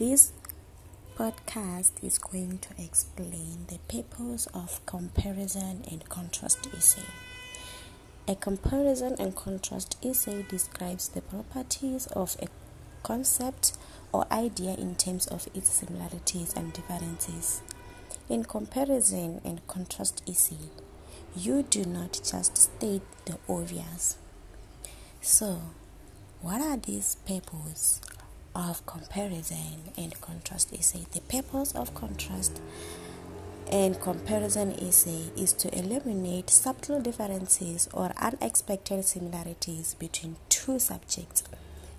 This podcast is going to explain the purpose of comparison and contrast essay. A comparison and contrast essay describes the properties of a concept or idea in terms of its similarities and differences. In comparison and contrast essay, you do not just state the obvious. So, what are these purposes of comparison and contrast essay? The purpose of contrast and comparison essay is to eliminate subtle differences or unexpected similarities between two subjects.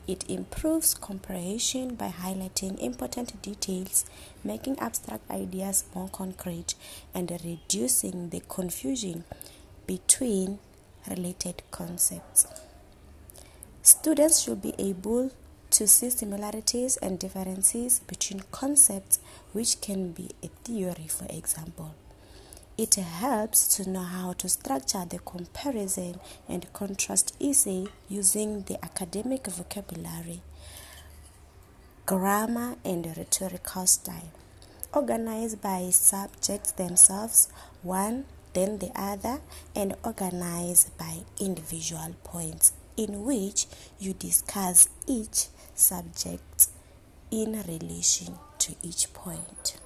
It improves comprehension by highlighting important details, making abstract ideas more concrete, and reducing the confusion between related concepts. Students should be able to see similarities and differences between concepts, which can be a theory, for example. It helps to know how to structure the comparison and contrast essay using the academic vocabulary, grammar, and rhetorical style. Organized by subjects themselves, one, then the other, and organized by individual points, in which you discuss each subject in relation to each point.